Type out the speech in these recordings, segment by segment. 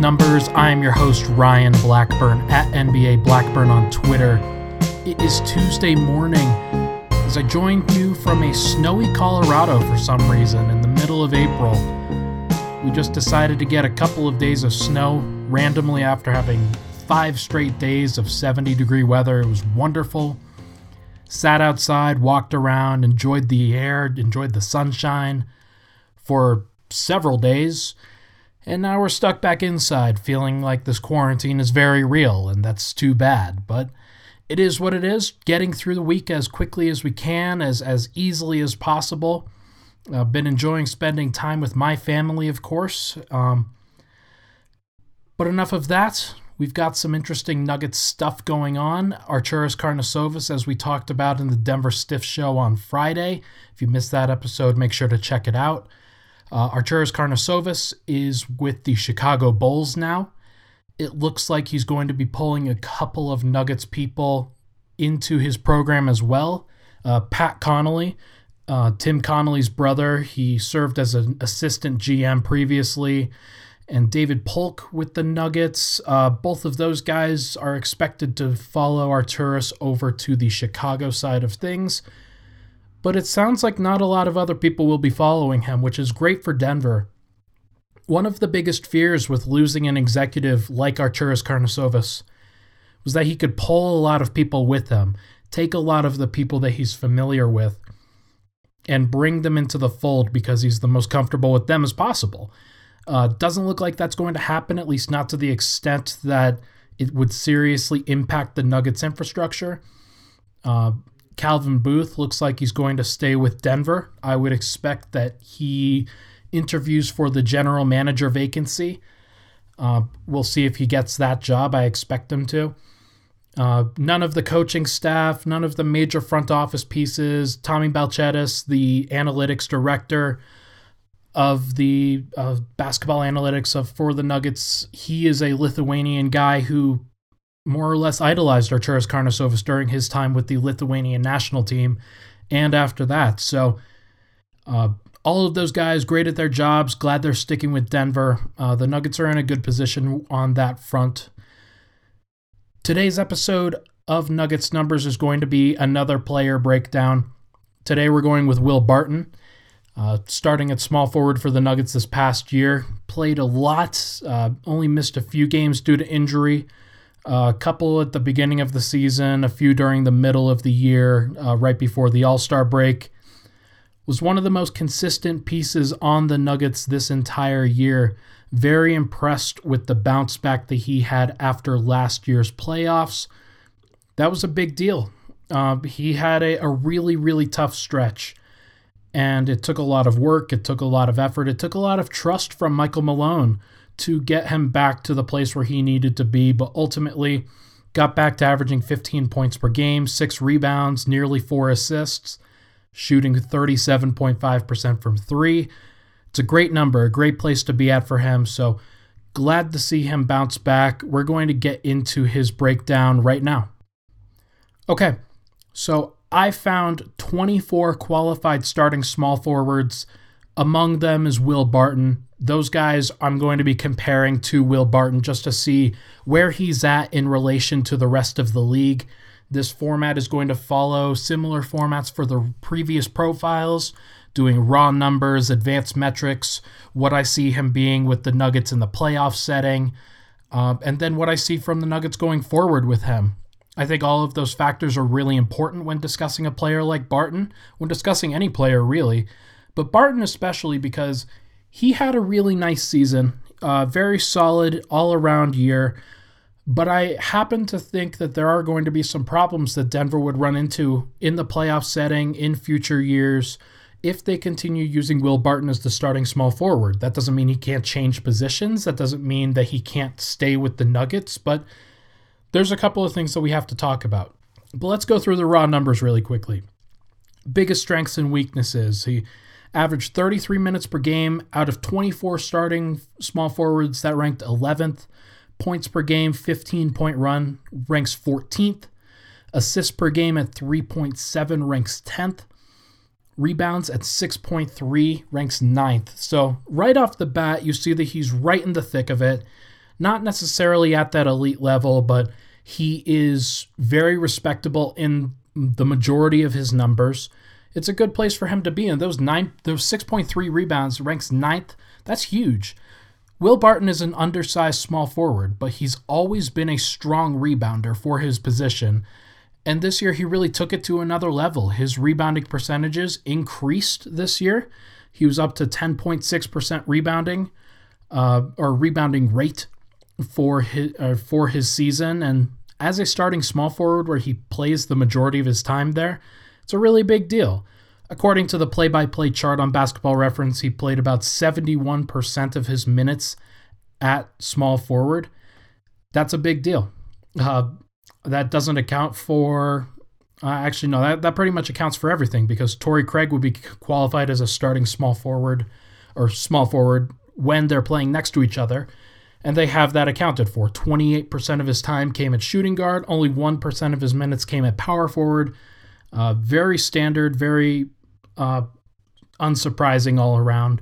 Numbers. I am your host, Ryan Blackburn, at NBA Blackburn on Twitter. It is Tuesday morning as I join you from a snowy Colorado for some reason in the middle of April. We just decided to get a couple of days of snow randomly after having five straight days of 70 degree weather. It was wonderful. Sat outside, walked around, enjoyed the air, enjoyed the sunshine for several days. And now we're stuck back inside, feeling like this quarantine is very real, and that's too bad. But it is what it is. Getting through the week as quickly as we can, as as easily as possible. I've been enjoying spending time with my family, of course. Um, but enough of that. We've got some interesting Nuggets stuff going on. Arturas Karnisovas, as we talked about in the Denver Stiff show on Friday. If you missed that episode, make sure to check it out. Uh, Karnisovas is with the Chicago Bulls now. It looks like he's going to be pulling a couple of Nuggets people into his program as well. Uh, Pat Connelly, uh, Tim Connelly's brother, he served as an assistant GM previously, and David Polk with the Nuggets. Uh, both of those guys are expected to follow Arturas over to the Chicago side of things but it sounds like not a lot of other people will be following him, which is great for Denver. One of the biggest fears with losing an executive like Arturas Karnisovas was that he could pull a lot of people with him, take a lot of the people that he's familiar with, and bring them into the fold because he's the most comfortable with them as possible. Uh, doesn't look like that's going to happen, at least not to the extent that it would seriously impact the Nuggets infrastructure. Uh, Calvin Booth looks like he's going to stay with Denver. I would expect that he interviews for the general manager vacancy. Uh, we'll see if he gets that job. I expect him to. Uh, none of the coaching staff, none of the major front office pieces. Tommy Balcetis, the analytics director of the basketball analytics of for the Nuggets, he is a Lithuanian guy who more or less idolized Arturas Karnisovas during his time with the Lithuanian national team and after that. So, uh, all of those guys great at their jobs. Glad they're sticking with Denver. Uh, the Nuggets are in a good position on that front. Today's episode of Nuggets Numbers is going to be another player breakdown. Today we're going with Will Barton. Uh, starting at small forward for the Nuggets this past year, played a lot, uh, only missed a few games due to injury a couple at the beginning of the season, a few during the middle of the year, uh, right before the All Star break. Was one of the most consistent pieces on the Nuggets this entire year. Very impressed with the bounce back that he had after last year's playoffs. That was a big deal. Uh, he had a, a really, really tough stretch. And it took a lot of work, it took a lot of effort, it took a lot of trust from Michael Malone to get him back to the place where he needed to be, but ultimately got back to averaging 15 points per game, six rebounds, nearly four assists, shooting 37.5% from three. It's a great number, a great place to be at for him. So glad to see him bounce back. We're going to get into his breakdown right now. Okay, so I found 24 qualified starting small forwards. Among them is Will Barton. Those guys I'm going to be comparing to Will Barton just to see where he's at in relation to the rest of the league. This format is going to follow similar formats for the previous profiles, doing raw numbers, advanced metrics, what I see him being with the Nuggets in the playoff setting, Um, and then what I see from the Nuggets going forward with him. I think all of those factors are really important when discussing a player like Barton, when discussing any player really, but Barton especially because he had a really nice season, uh, very solid all around year. But I happen to think that there are going to be some problems that Denver would run into in the playoff setting in future years if they continue using Will Barton as the starting small forward. That doesn't mean he can't change positions. That doesn't mean that he can't stay with the Nuggets, but there's a couple of things that we have to talk about. But let's go through the raw numbers really quickly. Biggest strengths and weaknesses. He averaged 33 minutes per game out of 24 starting small forwards that ranked 11th. Points per game, 15 point run, ranks 14th. Assists per game at 3.7 ranks 10th. Rebounds at 6.3 ranks 9th. So, right off the bat, you see that he's right in the thick of it. Not necessarily at that elite level, but he is very respectable in the majority of his numbers. It's a good place for him to be. And those nine, those 6.3 rebounds ranks ninth. That's huge. Will Barton is an undersized small forward, but he's always been a strong rebounder for his position. And this year, he really took it to another level. His rebounding percentages increased this year. He was up to 10.6% rebounding, uh, or rebounding rate for his uh, for his season. And as a starting small forward, where he plays the majority of his time there, it's a really big deal. According to the play-by-play chart on Basketball Reference, he played about 71% of his minutes at small forward. That's a big deal. Uh, that doesn't account for. Uh, actually, no, that, that pretty much accounts for everything because Torrey Craig would be qualified as a starting small forward or small forward when they're playing next to each other. And they have that accounted for. 28% of his time came at shooting guard, only 1% of his minutes came at power forward. Uh, very standard, very uh, unsurprising all around.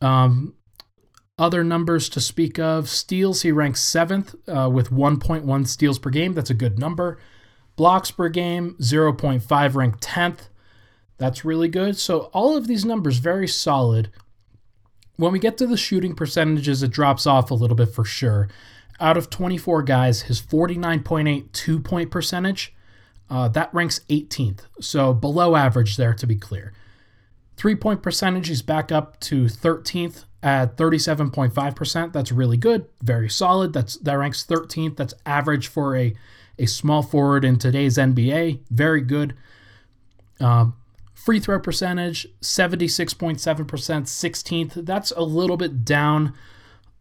Um, other numbers to speak of steals, he ranks seventh uh, with 1.1 steals per game. That's a good number. Blocks per game, 0.5, ranked 10th. That's really good. So, all of these numbers, very solid. When we get to the shooting percentages, it drops off a little bit for sure. Out of 24 guys, his 49.8 two point percentage, uh, that ranks 18th. So, below average there, to be clear. Three point percentage, he's back up to 13th at 37.5%. That's really good, very solid. That's that ranks 13th. That's average for a a small forward in today's NBA. Very good. Um, free throw percentage 76.7%, 16th. That's a little bit down.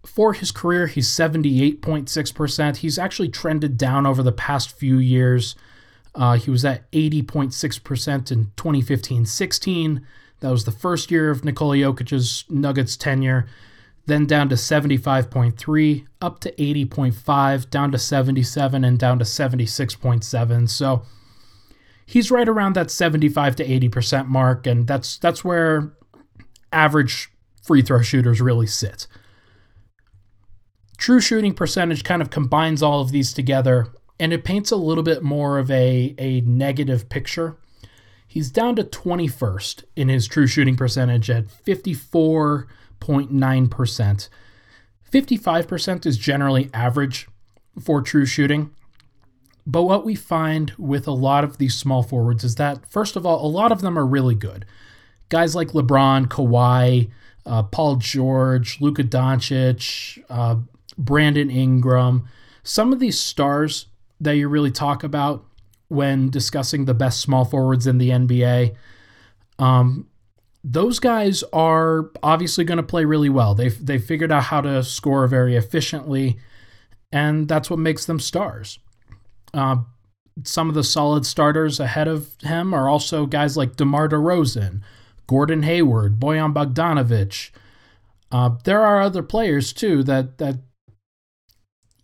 For his career, he's 78.6%. He's actually trended down over the past few years. Uh, he was at 80.6% in 2015 16. That was the first year of Nikola Jokic's Nuggets tenure. Then down to 75.3, up to 80.5, down to 77, and down to 76.7. So he's right around that 75 to 80% mark, and that's that's where average free throw shooters really sit. True shooting percentage kind of combines all of these together, and it paints a little bit more of a, a negative picture He's down to 21st in his true shooting percentage at 54.9%. 55% is generally average for true shooting. But what we find with a lot of these small forwards is that, first of all, a lot of them are really good. Guys like LeBron, Kawhi, uh, Paul George, Luka Doncic, uh, Brandon Ingram, some of these stars that you really talk about when discussing the best small forwards in the NBA. Um, those guys are obviously going to play really well. They've they've figured out how to score very efficiently, and that's what makes them stars. Uh, some of the solid starters ahead of him are also guys like DeMar DeRozan, Gordon Hayward, Bojan Bogdanovic. Uh, there are other players too that that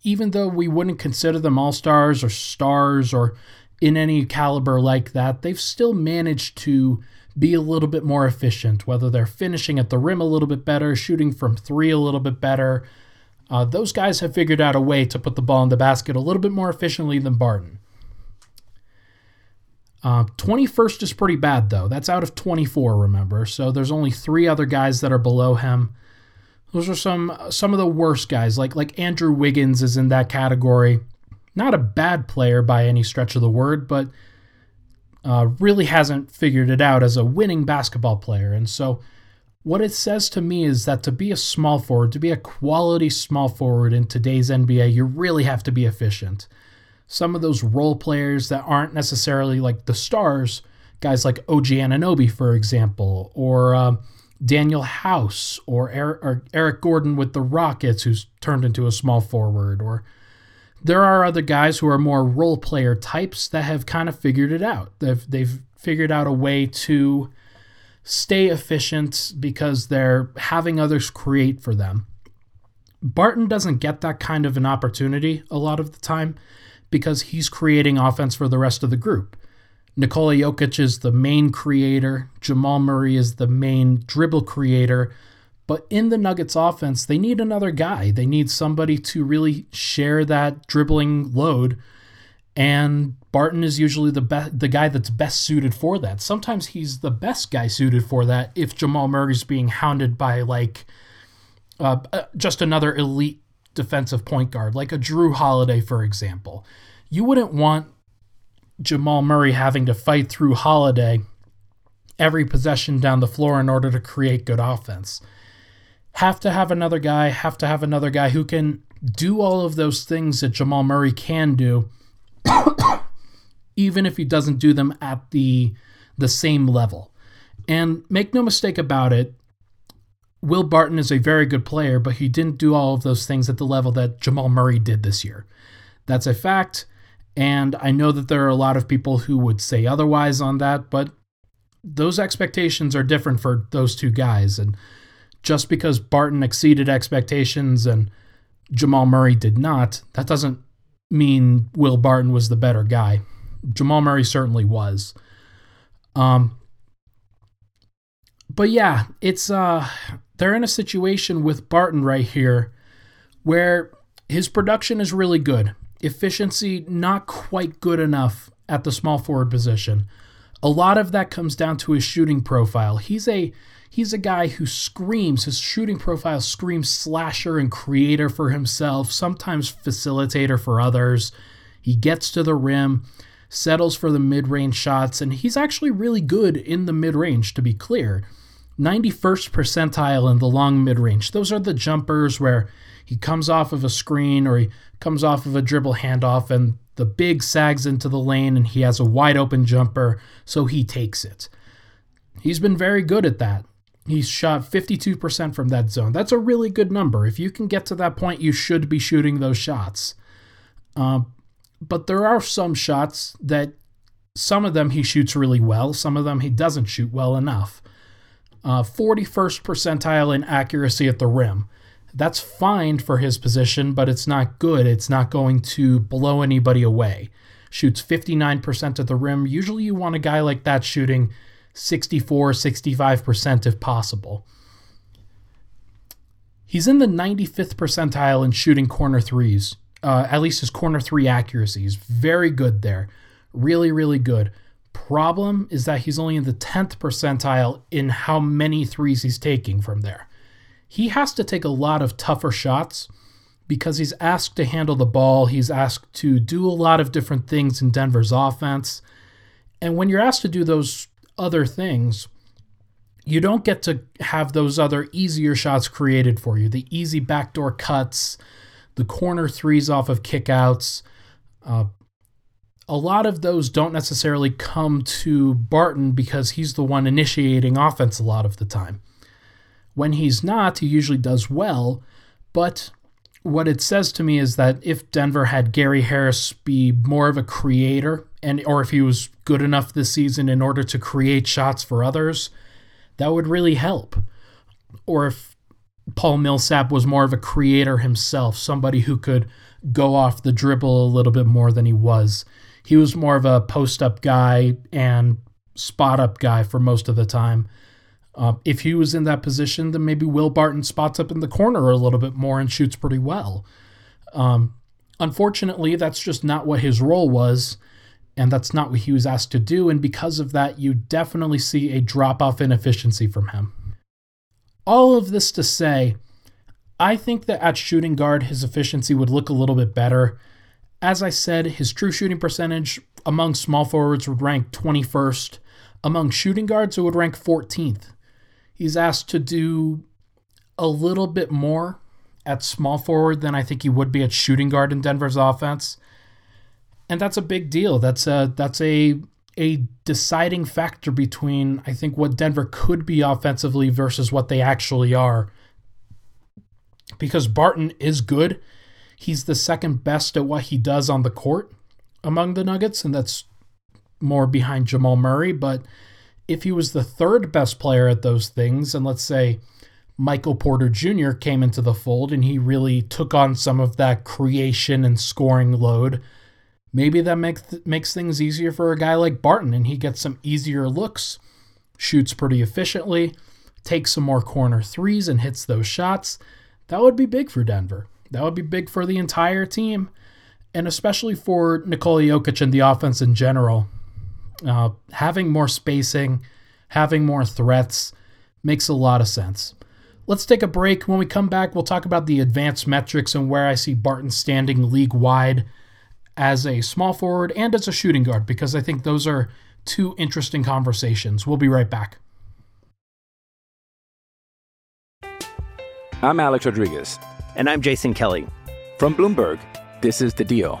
even though we wouldn't consider them all stars or stars or in any caliber like that, they've still managed to be a little bit more efficient, whether they're finishing at the rim a little bit better, shooting from three a little bit better. Uh, those guys have figured out a way to put the ball in the basket a little bit more efficiently than Barton. Uh, 21st is pretty bad, though. That's out of 24, remember. So there's only three other guys that are below him. Those are some some of the worst guys. Like like Andrew Wiggins is in that category. Not a bad player by any stretch of the word, but uh, really hasn't figured it out as a winning basketball player. And so, what it says to me is that to be a small forward, to be a quality small forward in today's NBA, you really have to be efficient. Some of those role players that aren't necessarily like the stars, guys like OG Anunoby, for example, or uh, Danuel House, or Eric, or Eric Gordon with the Rockets, who's turned into a small forward, or there are other guys who are more role player types that have kind of figured it out. They've they've figured out a way to stay efficient because they're having others create for them. Barton doesn't get that kind of an opportunity a lot of the time because he's creating offense for the rest of the group. Nikola Jokic is the main creator, Jamal Murray is the main dribble creator, but in the Nuggets offense, they need another guy. They need somebody to really share that dribbling load. And Barton is usually the best, the guy that's best suited for that. Sometimes he's the best guy suited for that if Jamal Murray's being hounded by like uh, uh just another elite defensive point guard, like a Jrue Holiday, for example. You wouldn't want Jamal Murray having to fight through Holiday every possession down the floor in order to create good offense have to have another guy, have to have another guy who can do all of those things that Jamal Murray can do, even if he doesn't do them at the the same level. And make no mistake about it, Will Barton is a very good player, but he didn't do all of those things at the level that Jamal Murray did this year. That's a fact, and I know that there are a lot of people who would say otherwise on that, but those expectations are different for those two guys and just because Barton exceeded expectations and Jamal Murray did not, that doesn't mean Will Barton was the better guy. Jamal Murray certainly was. Um, but yeah, it's uh, they're in a situation with Barton right here where his production is really good. Efficiency not quite good enough at the small forward position. A lot of that comes down to his shooting profile. He's a He's a guy who screams, his shooting profile screams slasher and creator for himself, sometimes facilitator for others. He gets to the rim, settles for the mid range shots, and he's actually really good in the mid range, to be clear. 91st percentile in the long mid range. Those are the jumpers where he comes off of a screen or he comes off of a dribble handoff and the big sags into the lane and he has a wide open jumper, so he takes it. He's been very good at that. He's shot 52% from that zone. That's a really good number. If you can get to that point, you should be shooting those shots. Uh, but there are some shots that some of them he shoots really well, some of them he doesn't shoot well enough. Uh, 41st percentile in accuracy at the rim. That's fine for his position, but it's not good. It's not going to blow anybody away. Shoots 59% at the rim. Usually you want a guy like that shooting 64, 65% if possible. He's in the 95th percentile in shooting corner threes. Uh, at least his corner three accuracy is very good there. Really, really good. Problem is that he's only in the 10th percentile in how many threes he's taking from there. He has to take a lot of tougher shots because he's asked to handle the ball. He's asked to do a lot of different things in Denver's offense. And when you're asked to do those other things, you don't get to have those other easier shots created for you. The easy backdoor cuts, the corner threes off of kickouts. Uh, a lot of those don't necessarily come to Barton because he's the one initiating offense a lot of the time. When he's not, he usually does well, but what it says to me is that if Denver had Gary Harris be more of a creator and or if he was good enough this season in order to create shots for others, that would really help. Or if Paul Millsap was more of a creator himself, somebody who could go off the dribble a little bit more than he was. He was more of a post up guy and spot up guy for most of the time. Uh, if he was in that position, then maybe Will Barton spots up in the corner a little bit more and shoots pretty well. Um, unfortunately, that's just not what his role was and that's not what he was asked to do. And because of that, you definitely see a drop off in efficiency from him. All of this to say, I think that at shooting guard, his efficiency would look a little bit better. As I said, his true shooting percentage among small forwards would rank 21st. Among shooting guards, it would rank 14th. He's asked to do a little bit more at small forward than I think he would be at shooting guard in Denver's offense. And that's a big deal. That's a that's a a deciding factor between I think what Denver could be offensively versus what they actually are. Because Barton is good. He's the second best at what he does on the court among the Nuggets, and that's more behind Jamal Murray. But if he was the third best player at those things, and let's say Michael Porter Jr. came into the fold and he really took on some of that creation and scoring load, maybe that makes makes things easier for a guy like Barton and he gets some easier looks, shoots pretty efficiently, takes some more corner threes and hits those shots. That would be big for Denver. That would be big for the entire team and especially for Nikola Jokic and the offense in general. Uh, having more spacing, having more threats makes a lot of sense. Let's take a break. When we come back, we'll talk about the advanced metrics and where I see Barton standing league wide as a small forward and as a shooting guard, because I think those are two interesting conversations. We'll be right back. I'm Alex Rodriguez. And I'm Jason Kelly. From Bloomberg, this is The Deal.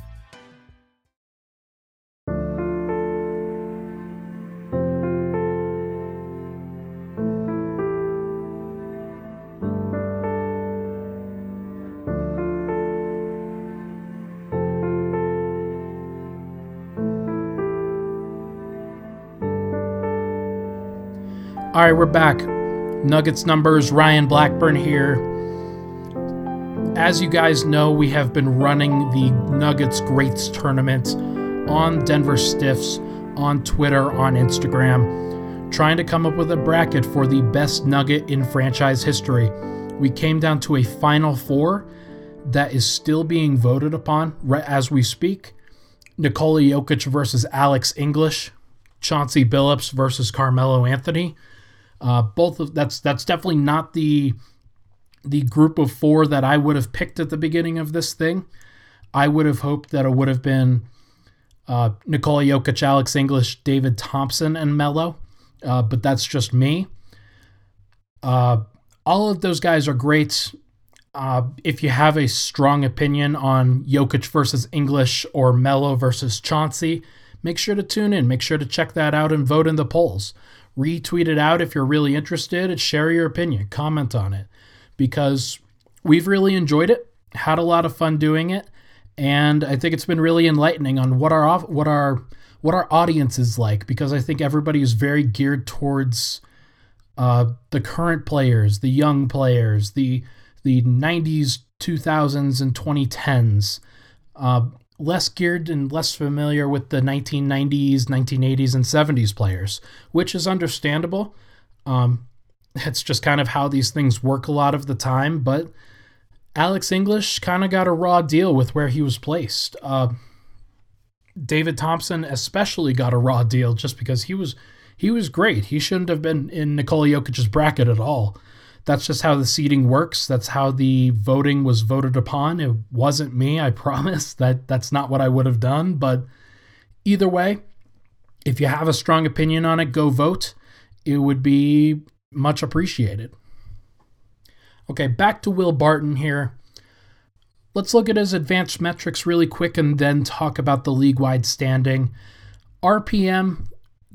All right, we're back. Nuggets numbers, Ryan Blackburn here. As you guys know, we have been running the Nuggets Greats tournament on Denver Stiffs, on Twitter, on Instagram, trying to come up with a bracket for the best Nugget in franchise history. We came down to a final four that is still being voted upon right as we speak. Nikola Jokic versus Alex English, Chauncey Billups versus Carmelo Anthony. Uh, both of that's that's definitely not the the group of four that I would have picked at the beginning of this thing. I would have hoped that it would have been uh, Nikola Jokic, Alex English, David Thompson, and Melo, uh, but that's just me. Uh, all of those guys are great. Uh, if you have a strong opinion on Jokic versus English or Melo versus Chauncey, make sure to tune in. Make sure to check that out and vote in the polls. Retweet it out if you're really interested and share your opinion. Comment on it because we've really enjoyed it, had a lot of fun doing it, and I think it's been really enlightening on what our what our what our audience is like because I think everybody is very geared towards uh, the current players, the young players, the the 90s, 2000s, and 2010s. Uh, less geared and less familiar with the 1990s, 1980s, and 70s players, which is understandable. Um, it's just kind of how these things work a lot of the time. But Alex English kind of got a raw deal with where he was placed. Uh, David Thompson especially got a raw deal just because he was he was great. He shouldn't have been in Nikola Jokic's bracket at all. That's just how the seating works. That's how the voting was voted upon. It wasn't me, I promise. That that's not what I would have done, but either way, if you have a strong opinion on it, go vote. It would be much appreciated. Okay, back to Will Barton here. Let's look at his advanced metrics really quick and then talk about the league wide standing. RPM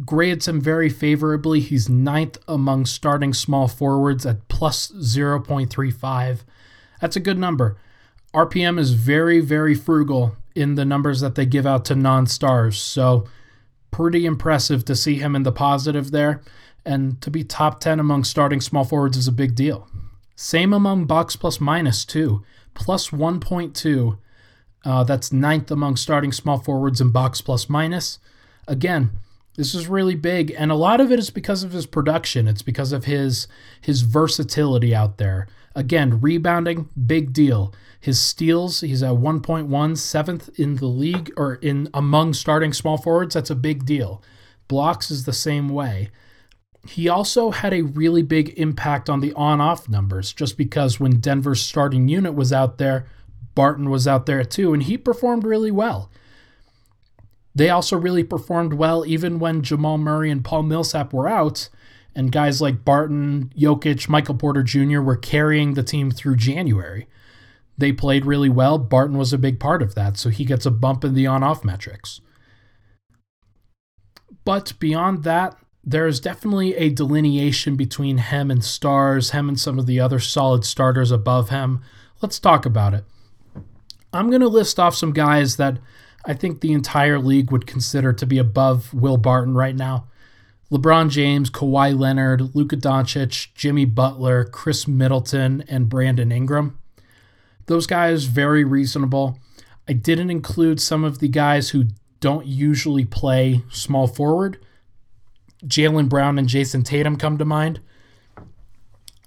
grades him very favorably. He's ninth among starting small forwards at plus 0.35. That's a good number. RPM is very, very frugal in the numbers that they give out to non stars. So, pretty impressive to see him in the positive there. And to be top 10 among starting small forwards is a big deal. Same among box plus minus, too. Plus 1.2. Uh, that's ninth among starting small forwards in box plus minus. Again, this is really big, and a lot of it is because of his production. It's because of his his versatility out there. Again, rebounding, big deal. His steals, he's at 1.1, seventh in the league or in among starting small forwards. That's a big deal. Blocks is the same way. He also had a really big impact on the on off numbers just because when Denver's starting unit was out there, Barton was out there too, and he performed really well. They also really performed well even when Jamal Murray and Paul Millsap were out, and guys like Barton, Jokic, Michael Porter Jr. were carrying the team through January. They played really well. Barton was a big part of that, so he gets a bump in the on off metrics. But beyond that, there's definitely a delineation between him and stars, him and some of the other solid starters above him. Let's talk about it. I'm going to list off some guys that I think the entire league would consider to be above Will Barton right now. LeBron James, Kawhi Leonard, Luka Doncic, Jimmy Butler, Khris Middleton, and Brandon Ingram. Those guys very reasonable. I didn't include some of the guys who don't usually play small forward. Jaylen Brown and Jayson Tatum come to mind.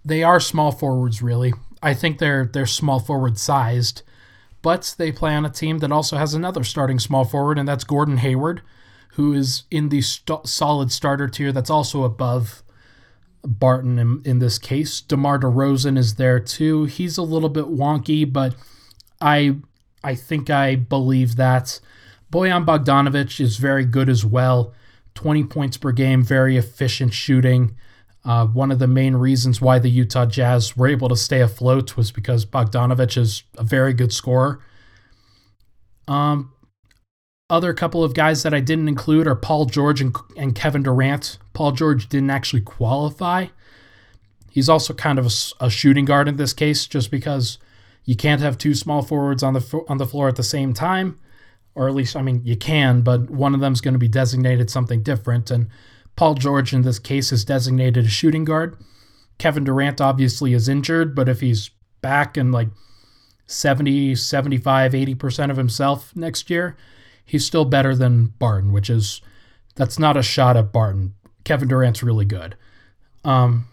They are small forwards, really. I think they're they're small forward sized, but they play on a team that also has another starting small forward, and that's Gordon Hayward, who is in the st- solid starter tier. That's also above Barton in, in this case. DeMar DeRozan is there too. He's a little bit wonky, but I I think I believe that. Bojan Bogdanovic is very good as well. 20 points per game, very efficient shooting. Uh, one of the main reasons why the Utah Jazz were able to stay afloat was because Bogdanovic is a very good scorer. Um, other couple of guys that I didn't include are Paul George and, and Kevin Durant. Paul George didn't actually qualify. He's also kind of a, a shooting guard in this case, just because you can't have two small forwards on the on the floor at the same time or at least, I mean, you can, but one of them is going to be designated something different. And Paul George, in this case, is designated a shooting guard. Kevin Durant obviously is injured, but if he's back and like 70, 75, 80% of himself next year, he's still better than Barton, which is, that's not a shot at Barton. Kevin Durant's really good. Um,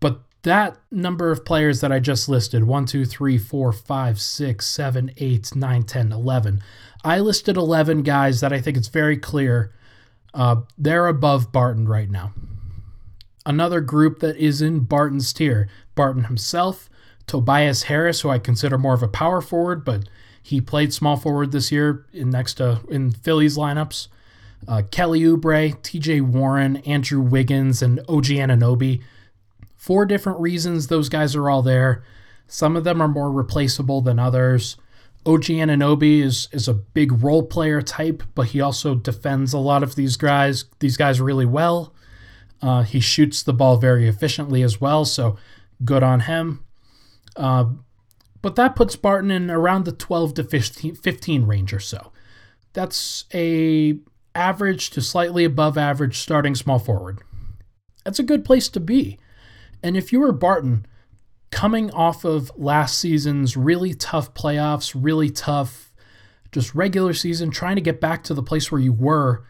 but that number of players that I just listed 1, 2, 3, 4, 5, 6, 7, 8, 9, 10, 11. I listed 11 guys that I think it's very clear uh, they're above Barton right now. Another group that is in Barton's tier Barton himself, Tobias Harris, who I consider more of a power forward, but he played small forward this year in next to in Philly's lineups. Uh, Kelly Oubre, TJ Warren, Andrew Wiggins, and OG Anunoby Four different reasons those guys are all there. Some of them are more replaceable than others. OG Anunoby is is a big role player type, but he also defends a lot of these guys these guys really well. Uh, he shoots the ball very efficiently as well, so good on him. Uh, but that puts Barton in around the 12 to 15, 15 range or so. That's a average to slightly above average starting small forward. That's a good place to be. And if you were Barton, coming off of last season's really tough playoffs, really tough just regular season, trying to get back to the place where you were,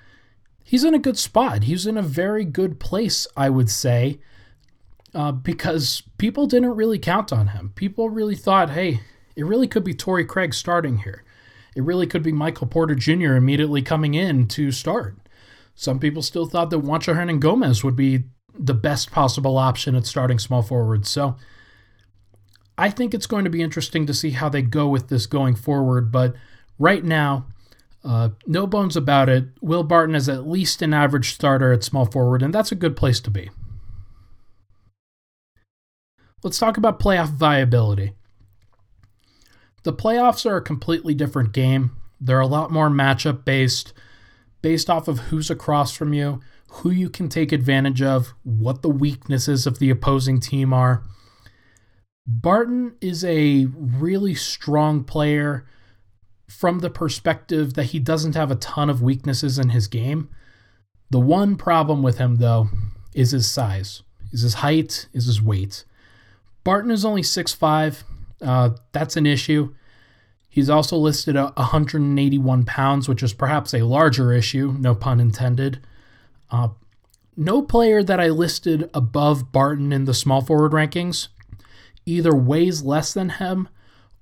he's in a good spot. He's in a very good place, I would say, uh, because people didn't really count on him. People really thought, hey, it really could be Torrey Craig starting here. It really could be Michael Porter Jr. immediately coming in to start. Some people still thought that Juancho Hernangomez would be the best possible option at starting small forward. So I think it's going to be interesting to see how they go with this going forward. But right now, uh, no bones about it. Will Barton is at least an average starter at small forward, and that's a good place to be. Let's talk about playoff viability. The playoffs are a completely different game. They're a lot more matchup based, based off of who's across from you, who you can take advantage of, what the weaknesses of the opposing team are. Barton is a really strong player from the perspective that he doesn't have a ton of weaknesses in his game. The one problem with him, though, is his size, is his height, is his weight. Barton is only 6'5. Uh, that's an issue. He's also listed at 181 pounds, which is perhaps a larger issue, no pun intended. Uh, no player that I listed above Barton in the small forward rankings either weighs less than him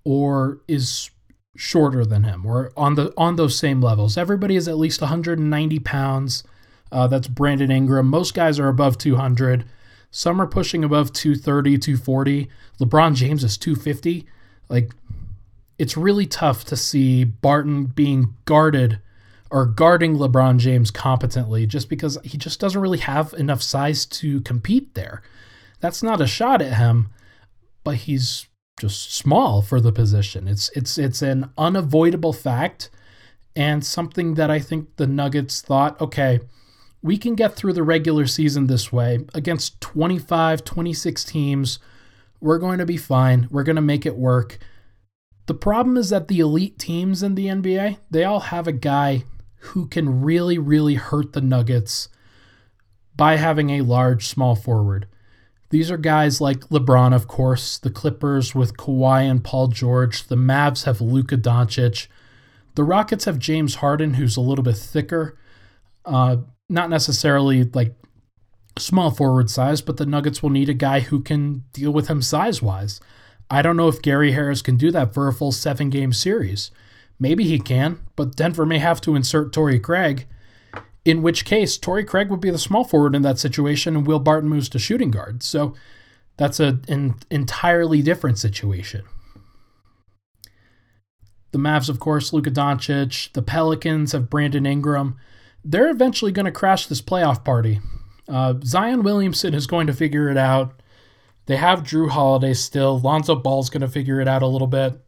or is shorter than him or on the on those same levels. Everybody is at least 190 pounds. Uh, that's Brandon Ingram. Most guys are above 200. Some are pushing above 230, 240. LeBron James is 250. Like, it's really tough to see Barton being guarded or guarding LeBron James competently just because he just doesn't really have enough size to compete there. That's not a shot at him, but he's just small for the position. It's it's it's an unavoidable fact and something that I think the Nuggets thought, okay, we can get through the regular season this way against 25, 26 teams. We're going to be fine. We're going to make it work. The problem is that the elite teams in the NBA, they all have a guy who can really, really hurt the Nuggets by having a large small forward. These are guys like LeBron, of course, the Clippers with Kawhi and Paul George. The Mavs have Luka Doncic. The Rockets have James Harden, who's a little bit thicker. Uh, not necessarily like small forward size, but the Nuggets will need a guy who can deal with him size wise. I don't know if Gary Harris can do that for a full seven game series. Maybe he can, but Denver may have to insert Torrey Craig, in which case Torrey Craig would be the small forward in that situation and Will Barton moves to shooting guard. So that's a, an entirely different situation. The Mavs, of course, Luka Doncic. The Pelicans have Brandon Ingram they're eventually going to crash this playoff party. Uh, Zion Williamson is going to figure it out. They have Jrue Holiday still. Lonzo Ball's going to figure it out a little bit.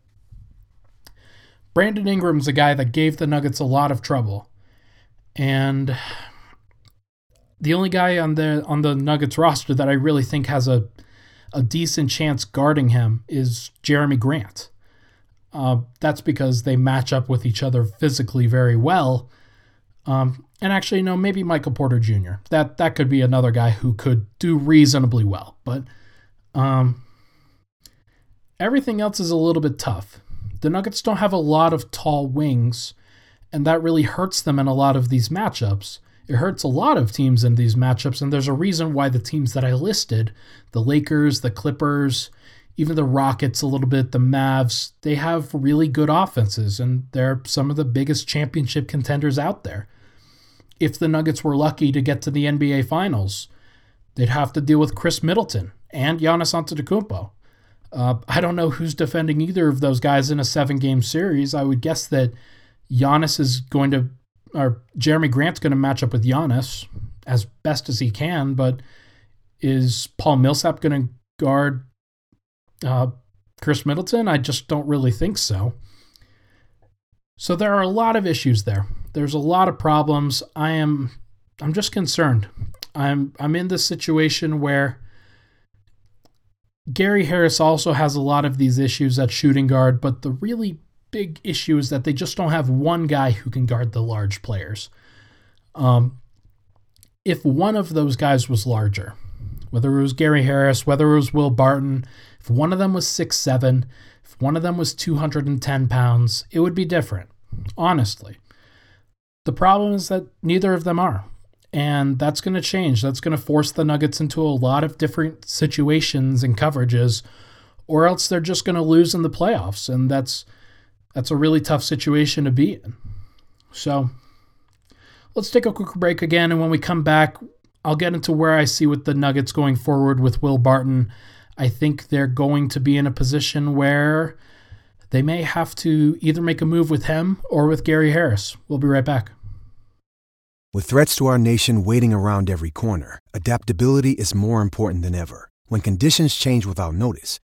Brandon Ingram's a guy that gave the Nuggets a lot of trouble. And the only guy on the on the Nuggets roster that I really think has a a decent chance guarding him is Jerami Grant. Uh, that's because they match up with each other physically very well um, and actually, no, maybe Michael Porter Jr. That that could be another guy who could do reasonably well. But um, everything else is a little bit tough. The Nuggets don't have a lot of tall wings, and that really hurts them in a lot of these matchups. It hurts a lot of teams in these matchups, and there's a reason why the teams that I listed the Lakers, the Clippers, even the Rockets a little bit, the Mavs, they have really good offenses, and they're some of the biggest championship contenders out there if the Nuggets were lucky to get to the NBA Finals, they'd have to deal with Khris Middleton and Giannis Antetokounmpo. Uh, I don't know who's defending either of those guys in a seven-game series. I would guess that Giannis is going to, or Jerami Grant's going to match up with Giannis as best as he can. But is Paul Millsap going to guard uh, Khris Middleton? I just don't really think so. So there are a lot of issues there. There's a lot of problems. I am I'm just concerned. I'm I'm in this situation where Gary Harris also has a lot of these issues at shooting guard, but the really big issue is that they just don't have one guy who can guard the large players. Um, if one of those guys was larger, whether it was Gary Harris, whether it was Will Barton, if one of them was six seven, if one of them was 210 pounds, it would be different, honestly. The problem is that neither of them are. And that's going to change. That's going to force the Nuggets into a lot of different situations and coverages, or else they're just going to lose in the playoffs. And that's that's a really tough situation to be in. So let's take a quick break again. And when we come back, I'll get into where I see with the Nuggets going forward with Will Barton. I think they're going to be in a position where they may have to either make a move with him or with Gary Harris. We'll be right back. With threats to our nation waiting around every corner, adaptability is more important than ever. When conditions change without notice,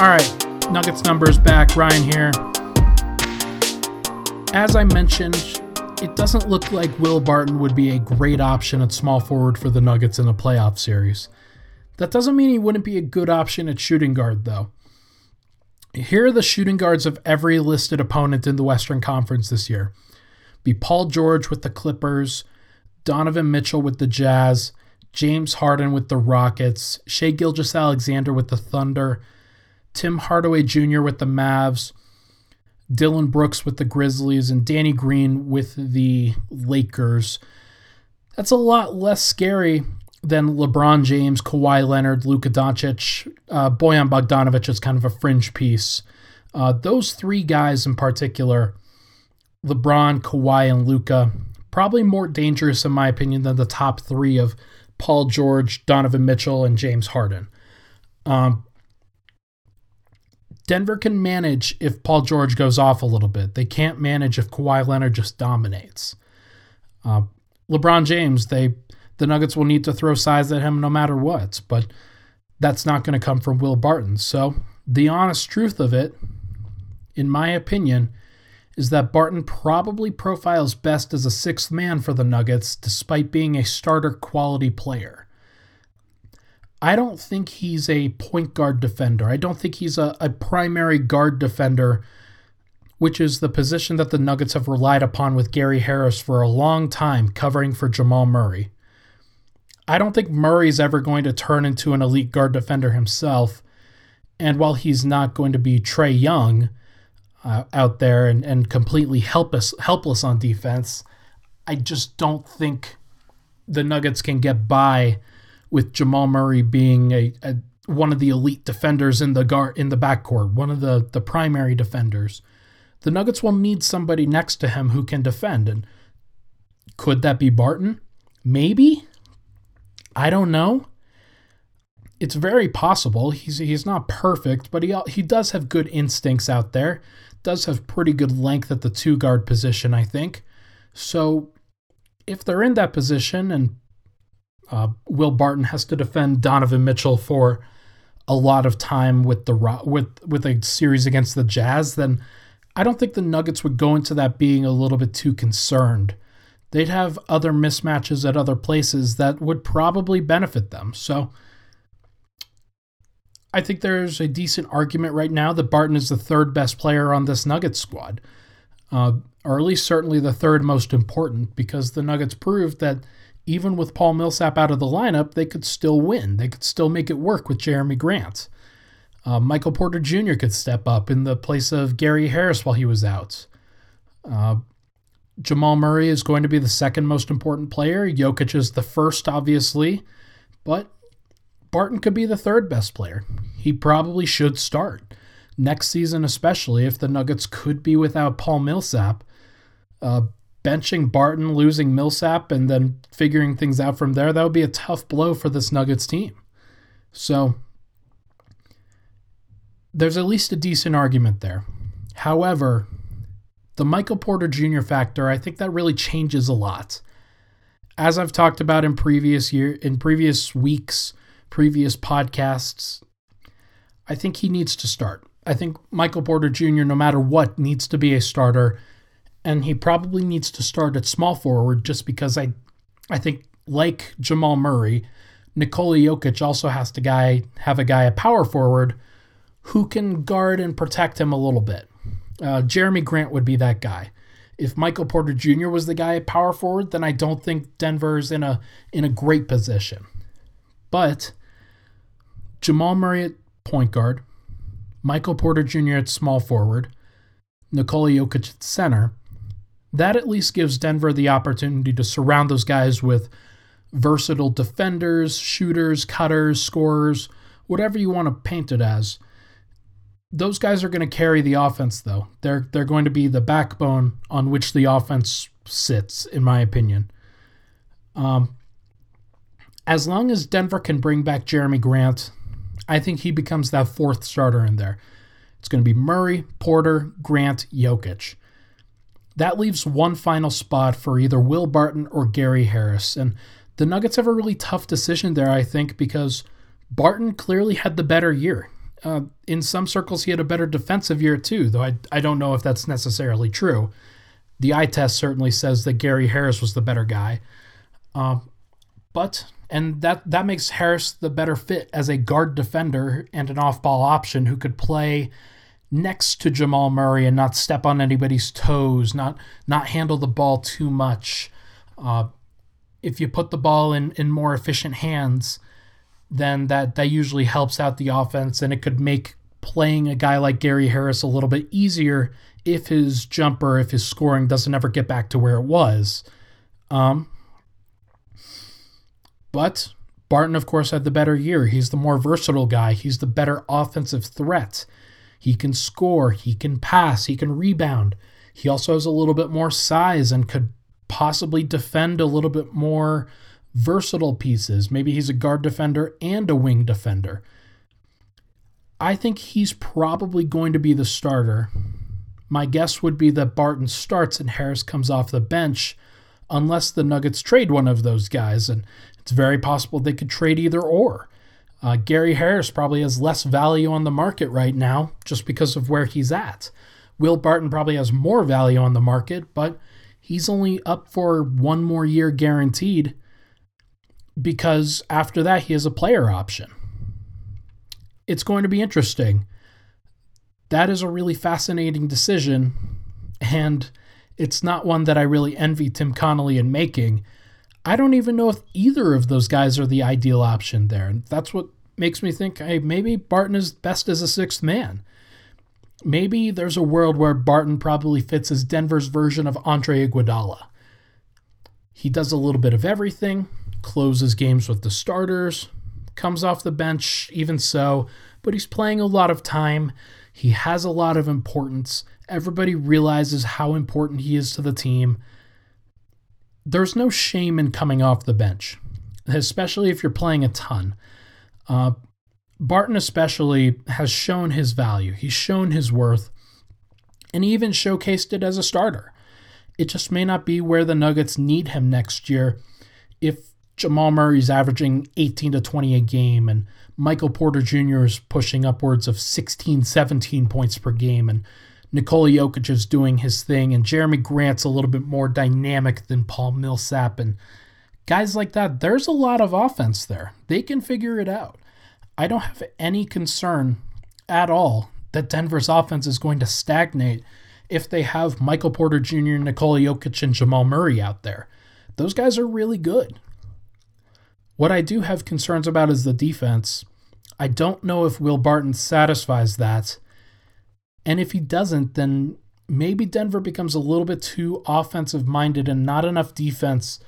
All right, Nuggets numbers back. Ryan here. As I mentioned, it doesn't look like Will Barton would be a great option at small forward for the Nuggets in a playoff series. That doesn't mean he wouldn't be a good option at shooting guard, though. Here are the shooting guards of every listed opponent in the Western Conference this year. Be Paul George with the Clippers, Donovan Mitchell with the Jazz, James Harden with the Rockets, Shai Gilgeous-Alexander with the Thunder, Tim Hardaway Jr. with the Mavs, Dillon Brooks with the Grizzlies, and Danny Green with the Lakers. That's a lot less scary than LeBron James, Kawhi Leonard, Luka Doncic. Uh, Bojan Bogdanovic is kind of a fringe piece. Uh, those three guys in particular, LeBron, Kawhi, and Luka, probably more dangerous in my opinion than the top three of Paul George, Donovan Mitchell, and James Harden. Um, Denver can manage if Paul George goes off a little bit. They can't manage if Kawhi Leonard just dominates. Uh, LeBron James, they the Nuggets will need to throw size at him no matter what, but that's not going to come from Will Barton. So the honest truth of it, in my opinion, is that Barton probably profiles best as a sixth man for the Nuggets, despite being a starter quality player. I don't think he's a point guard defender. I don't think he's a, a primary guard defender, which is the position that the Nuggets have relied upon with Gary Harris for a long time, covering for Jamal Murray. I don't think Murray's ever going to turn into an elite guard defender himself. And while he's not going to be Trae Young uh, out there and, and completely helpless, helpless on defense, I just don't think the Nuggets can get by with Jamal Murray being a, a one of the elite defenders in the guard in the backcourt, one of the the primary defenders. The Nuggets will need somebody next to him who can defend. And could that be Barton? Maybe. I don't know. It's very possible. He's he's not perfect, but he he does have good instincts out there. Does have pretty good length at the two guard position, I think. So if they're in that position and uh, Will Barton has to defend Donovan Mitchell for a lot of time with the with with a series against the Jazz, then I don't think the Nuggets would go into that being a little bit too concerned. They'd have other mismatches at other places that would probably benefit them. So I think there's a decent argument right now that Barton is the third best player on this Nuggets squad, uh, or at least certainly the third most important, because the Nuggets proved that even with Paul Millsap out of the lineup, they could still win. They could still make it work with Jerami Grant. Uh, Michael Porter Jr. could step up in the place of Gary Harris while he was out. Uh, Jamal Murray is going to be the second most important player. Jokic is the first, obviously, but Barton could be the third best player. He probably should start next season, especially if the Nuggets could be without Paul Millsap. Uh, benching Barton, losing Millsap, and then figuring things out from there, that would be a tough blow for this Nuggets team. So there's at least a decent argument there. However, the Michael Porter Jr. factor, I think that really changes a lot. As I've talked about in previous year in previous weeks, previous podcasts, I think he needs to start. I think Michael Porter Jr., no matter what, needs to be a starter and he probably needs to start at small forward just because I I think like Jamal Murray, Nikola Jokic also has to guy have a guy a power forward who can guard and protect him a little bit. Uh, Jerami Grant would be that guy. If Michael Porter Jr. was the guy at power forward, then I don't think Denver's in a in a great position. But Jamal Murray at point guard, Michael Porter Jr. at small forward, Nikola Jokic at center, that at least gives Denver the opportunity to surround those guys with versatile defenders, shooters, cutters, scorers, whatever you want to paint it as. Those guys are going to carry the offense though. They're they're going to be the backbone on which the offense sits in my opinion. Um as long as Denver can bring back Jerami Grant, I think he becomes that fourth starter in there. It's going to be Murray, Porter, Grant, Jokic. That leaves one final spot for either Will Barton or Gary Harris. And the Nuggets have a really tough decision there, I think, because Barton clearly had the better year. Uh, in some circles, he had a better defensive year too, though I, I don't know if that's necessarily true. The eye test certainly says that Gary Harris was the better guy. Uh, but and that that makes Harris the better fit as a guard defender and an off-ball option who could play next to Jamal Murray and not step on anybody's toes, not not handle the ball too much. Uh, if you put the ball in in more efficient hands, then that that usually helps out the offense, and it could make playing a guy like Gary Harris a little bit easier if his jumper, if his scoring doesn't ever get back to where it was. Um, but Barton, of course, had the better year. He's the more versatile guy. He's the better offensive threat. He can score, he can pass, he can rebound. He also has a little bit more size and could possibly defend a little bit more versatile pieces. Maybe he's a guard defender and a wing defender. I think he's probably going to be the starter. My guess would be that Barton starts and Harris comes off the bench unless the Nuggets trade one of those guys. And it's very possible they could trade either or. Uh, Gary Harris probably has less value on the market right now just because of where he's at. Will Barton probably has more value on the market, but he's only up for one more year guaranteed because after that he has a player option. It's going to be interesting. That is a really fascinating decision, and it's not one that I really envy Tim Connelly in making I don't even know if either of those guys are the ideal option there. And that's what makes me think, hey, maybe Barton is best as a sixth man. Maybe there's a world where Barton probably fits as Denver's version of Andre Iguodala. He does a little bit of everything, closes games with the starters, comes off the bench, even so, but he's playing a lot of time. He has a lot of importance. Everybody realizes how important he is to the team there's no shame in coming off the bench, especially if you're playing a ton. Uh, Barton, especially, has shown his value, he's shown his worth, and he even showcased it as a starter. It just may not be where the Nuggets need him next year if Jamal Murray's averaging 18 to 20 a game and Michael Porter Jr. is pushing upwards of 16, 17 points per game and Nikola Jokic is doing his thing, and Jerami Grant's a little bit more dynamic than Paul Millsap. And guys like that, there's a lot of offense there. They can figure it out. I don't have any concern at all that Denver's offense is going to stagnate if they have Michael Porter Jr., Nikola Jokic, and Jamal Murray out there. Those guys are really good. What I do have concerns about is the defense. I don't know if Will Barton satisfies that and if he doesn't, then maybe Denver becomes a little bit too offensive minded and not enough defense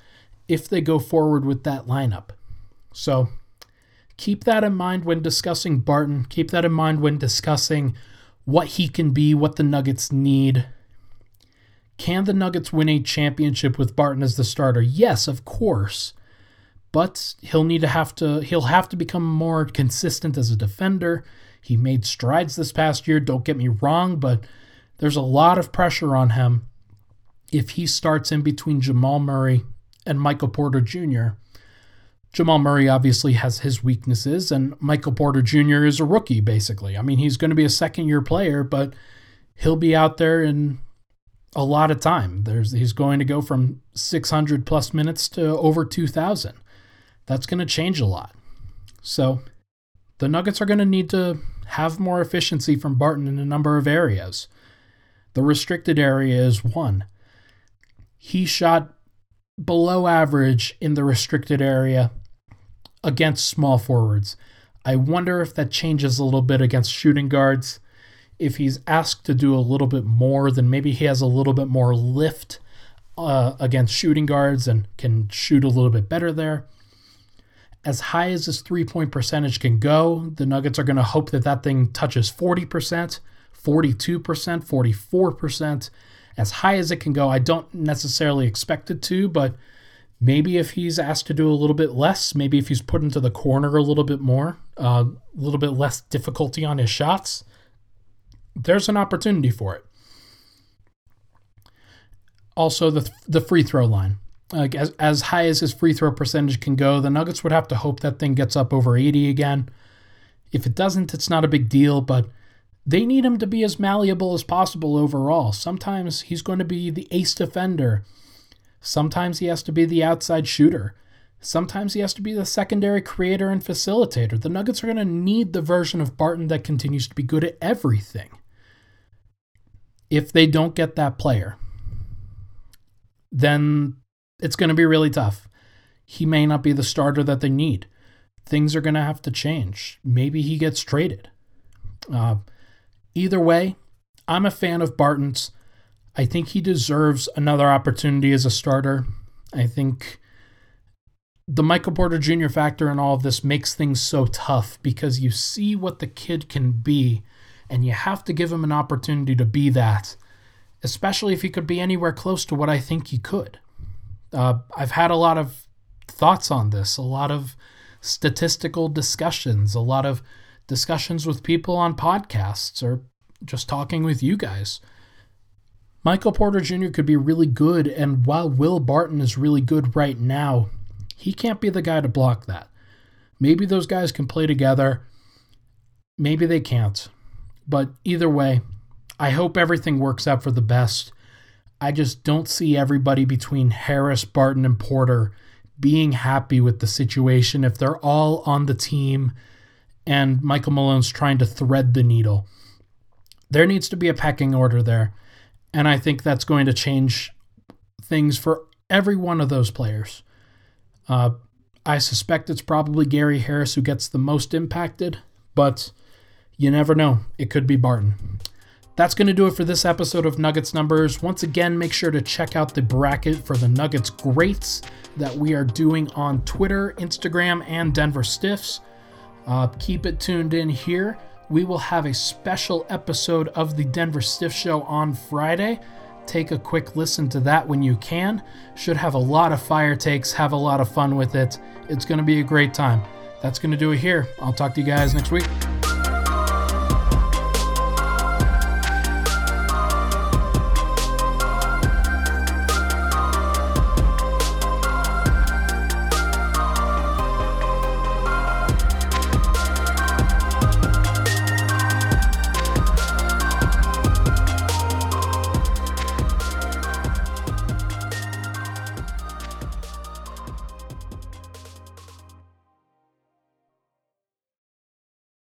if they go forward with that lineup. So keep that in mind when discussing Barton. Keep that in mind when discussing what he can be, what the Nuggets need. Can the Nuggets win a championship with Barton as the starter? Yes, of course. But he'll need to have to he'll have to become more consistent as a defender. He made strides this past year, don't get me wrong, but there's a lot of pressure on him if he starts in between Jamal Murray and Michael Porter Jr. Jamal Murray obviously has his weaknesses, and Michael Porter Jr. is a rookie, basically. I mean, he's going to be a second year player, but he'll be out there in a lot of time. There's he's going to go from 600 plus minutes to over 2,000. That's going to change a lot. So the Nuggets are going to need to have more efficiency from Barton in a number of areas. The restricted area is one. He shot below average in the restricted area against small forwards. I wonder if that changes a little bit against shooting guards. If he's asked to do a little bit more, then maybe he has a little bit more lift uh, against shooting guards and can shoot a little bit better there as high as his three point percentage can go. The Nuggets are going to hope that that thing touches 40%, 42%, 44%, as high as it can go. I don't necessarily expect it to, but maybe if he's asked to do a little bit less, maybe if he's put into the corner a little bit more, uh, a little bit less difficulty on his shots, there's an opportunity for it. Also, the, the free throw line like as, as high as his free throw percentage can go, the Nuggets would have to hope that thing gets up over 80 again. If it doesn't, it's not a big deal, but they need him to be as malleable as possible overall. Sometimes he's going to be the ace defender. Sometimes he has to be the outside shooter. Sometimes he has to be the secondary creator and facilitator. The Nuggets are going to need the version of Barton that continues to be good at everything. If they don't get that player, then it's going to be really tough. He may not be the starter that they need. Things are going to have to change. Maybe he gets traded. Uh, either way, I'm a fan of Barton's. I think he deserves another opportunity as a starter. I think the Michael Porter Jr. factor in all of this makes things so tough because you see what the kid can be, and you have to give him an opportunity to be that, especially if he could be anywhere close to what I think he could. Uh, I've had a lot of thoughts on this, a lot of statistical discussions, a lot of discussions with people on podcasts or just talking with you guys. Michael Porter Jr. could be really good, and while Will Barton is really good right now, he can't be the guy to block that. Maybe those guys can play together. Maybe they can't. But either way, I hope everything works out for the best. I just don't see everybody between Harris, Barton, and Porter being happy with the situation if they're all on the team and Michael Malone's trying to thread the needle. There needs to be a pecking order there. And I think that's going to change things for every one of those players. Uh, I suspect it's probably Gary Harris who gets the most impacted, but you never know. It could be Barton. That's going to do it for this episode of Nuggets Numbers. Once again, make sure to check out the bracket for the Nuggets Greats that we are doing on Twitter, Instagram, and Denver Stiffs. Uh, keep it tuned in here. We will have a special episode of the Denver Stiff Show on Friday. Take a quick listen to that when you can. Should have a lot of fire takes, have a lot of fun with it. It's going to be a great time. That's going to do it here. I'll talk to you guys next week.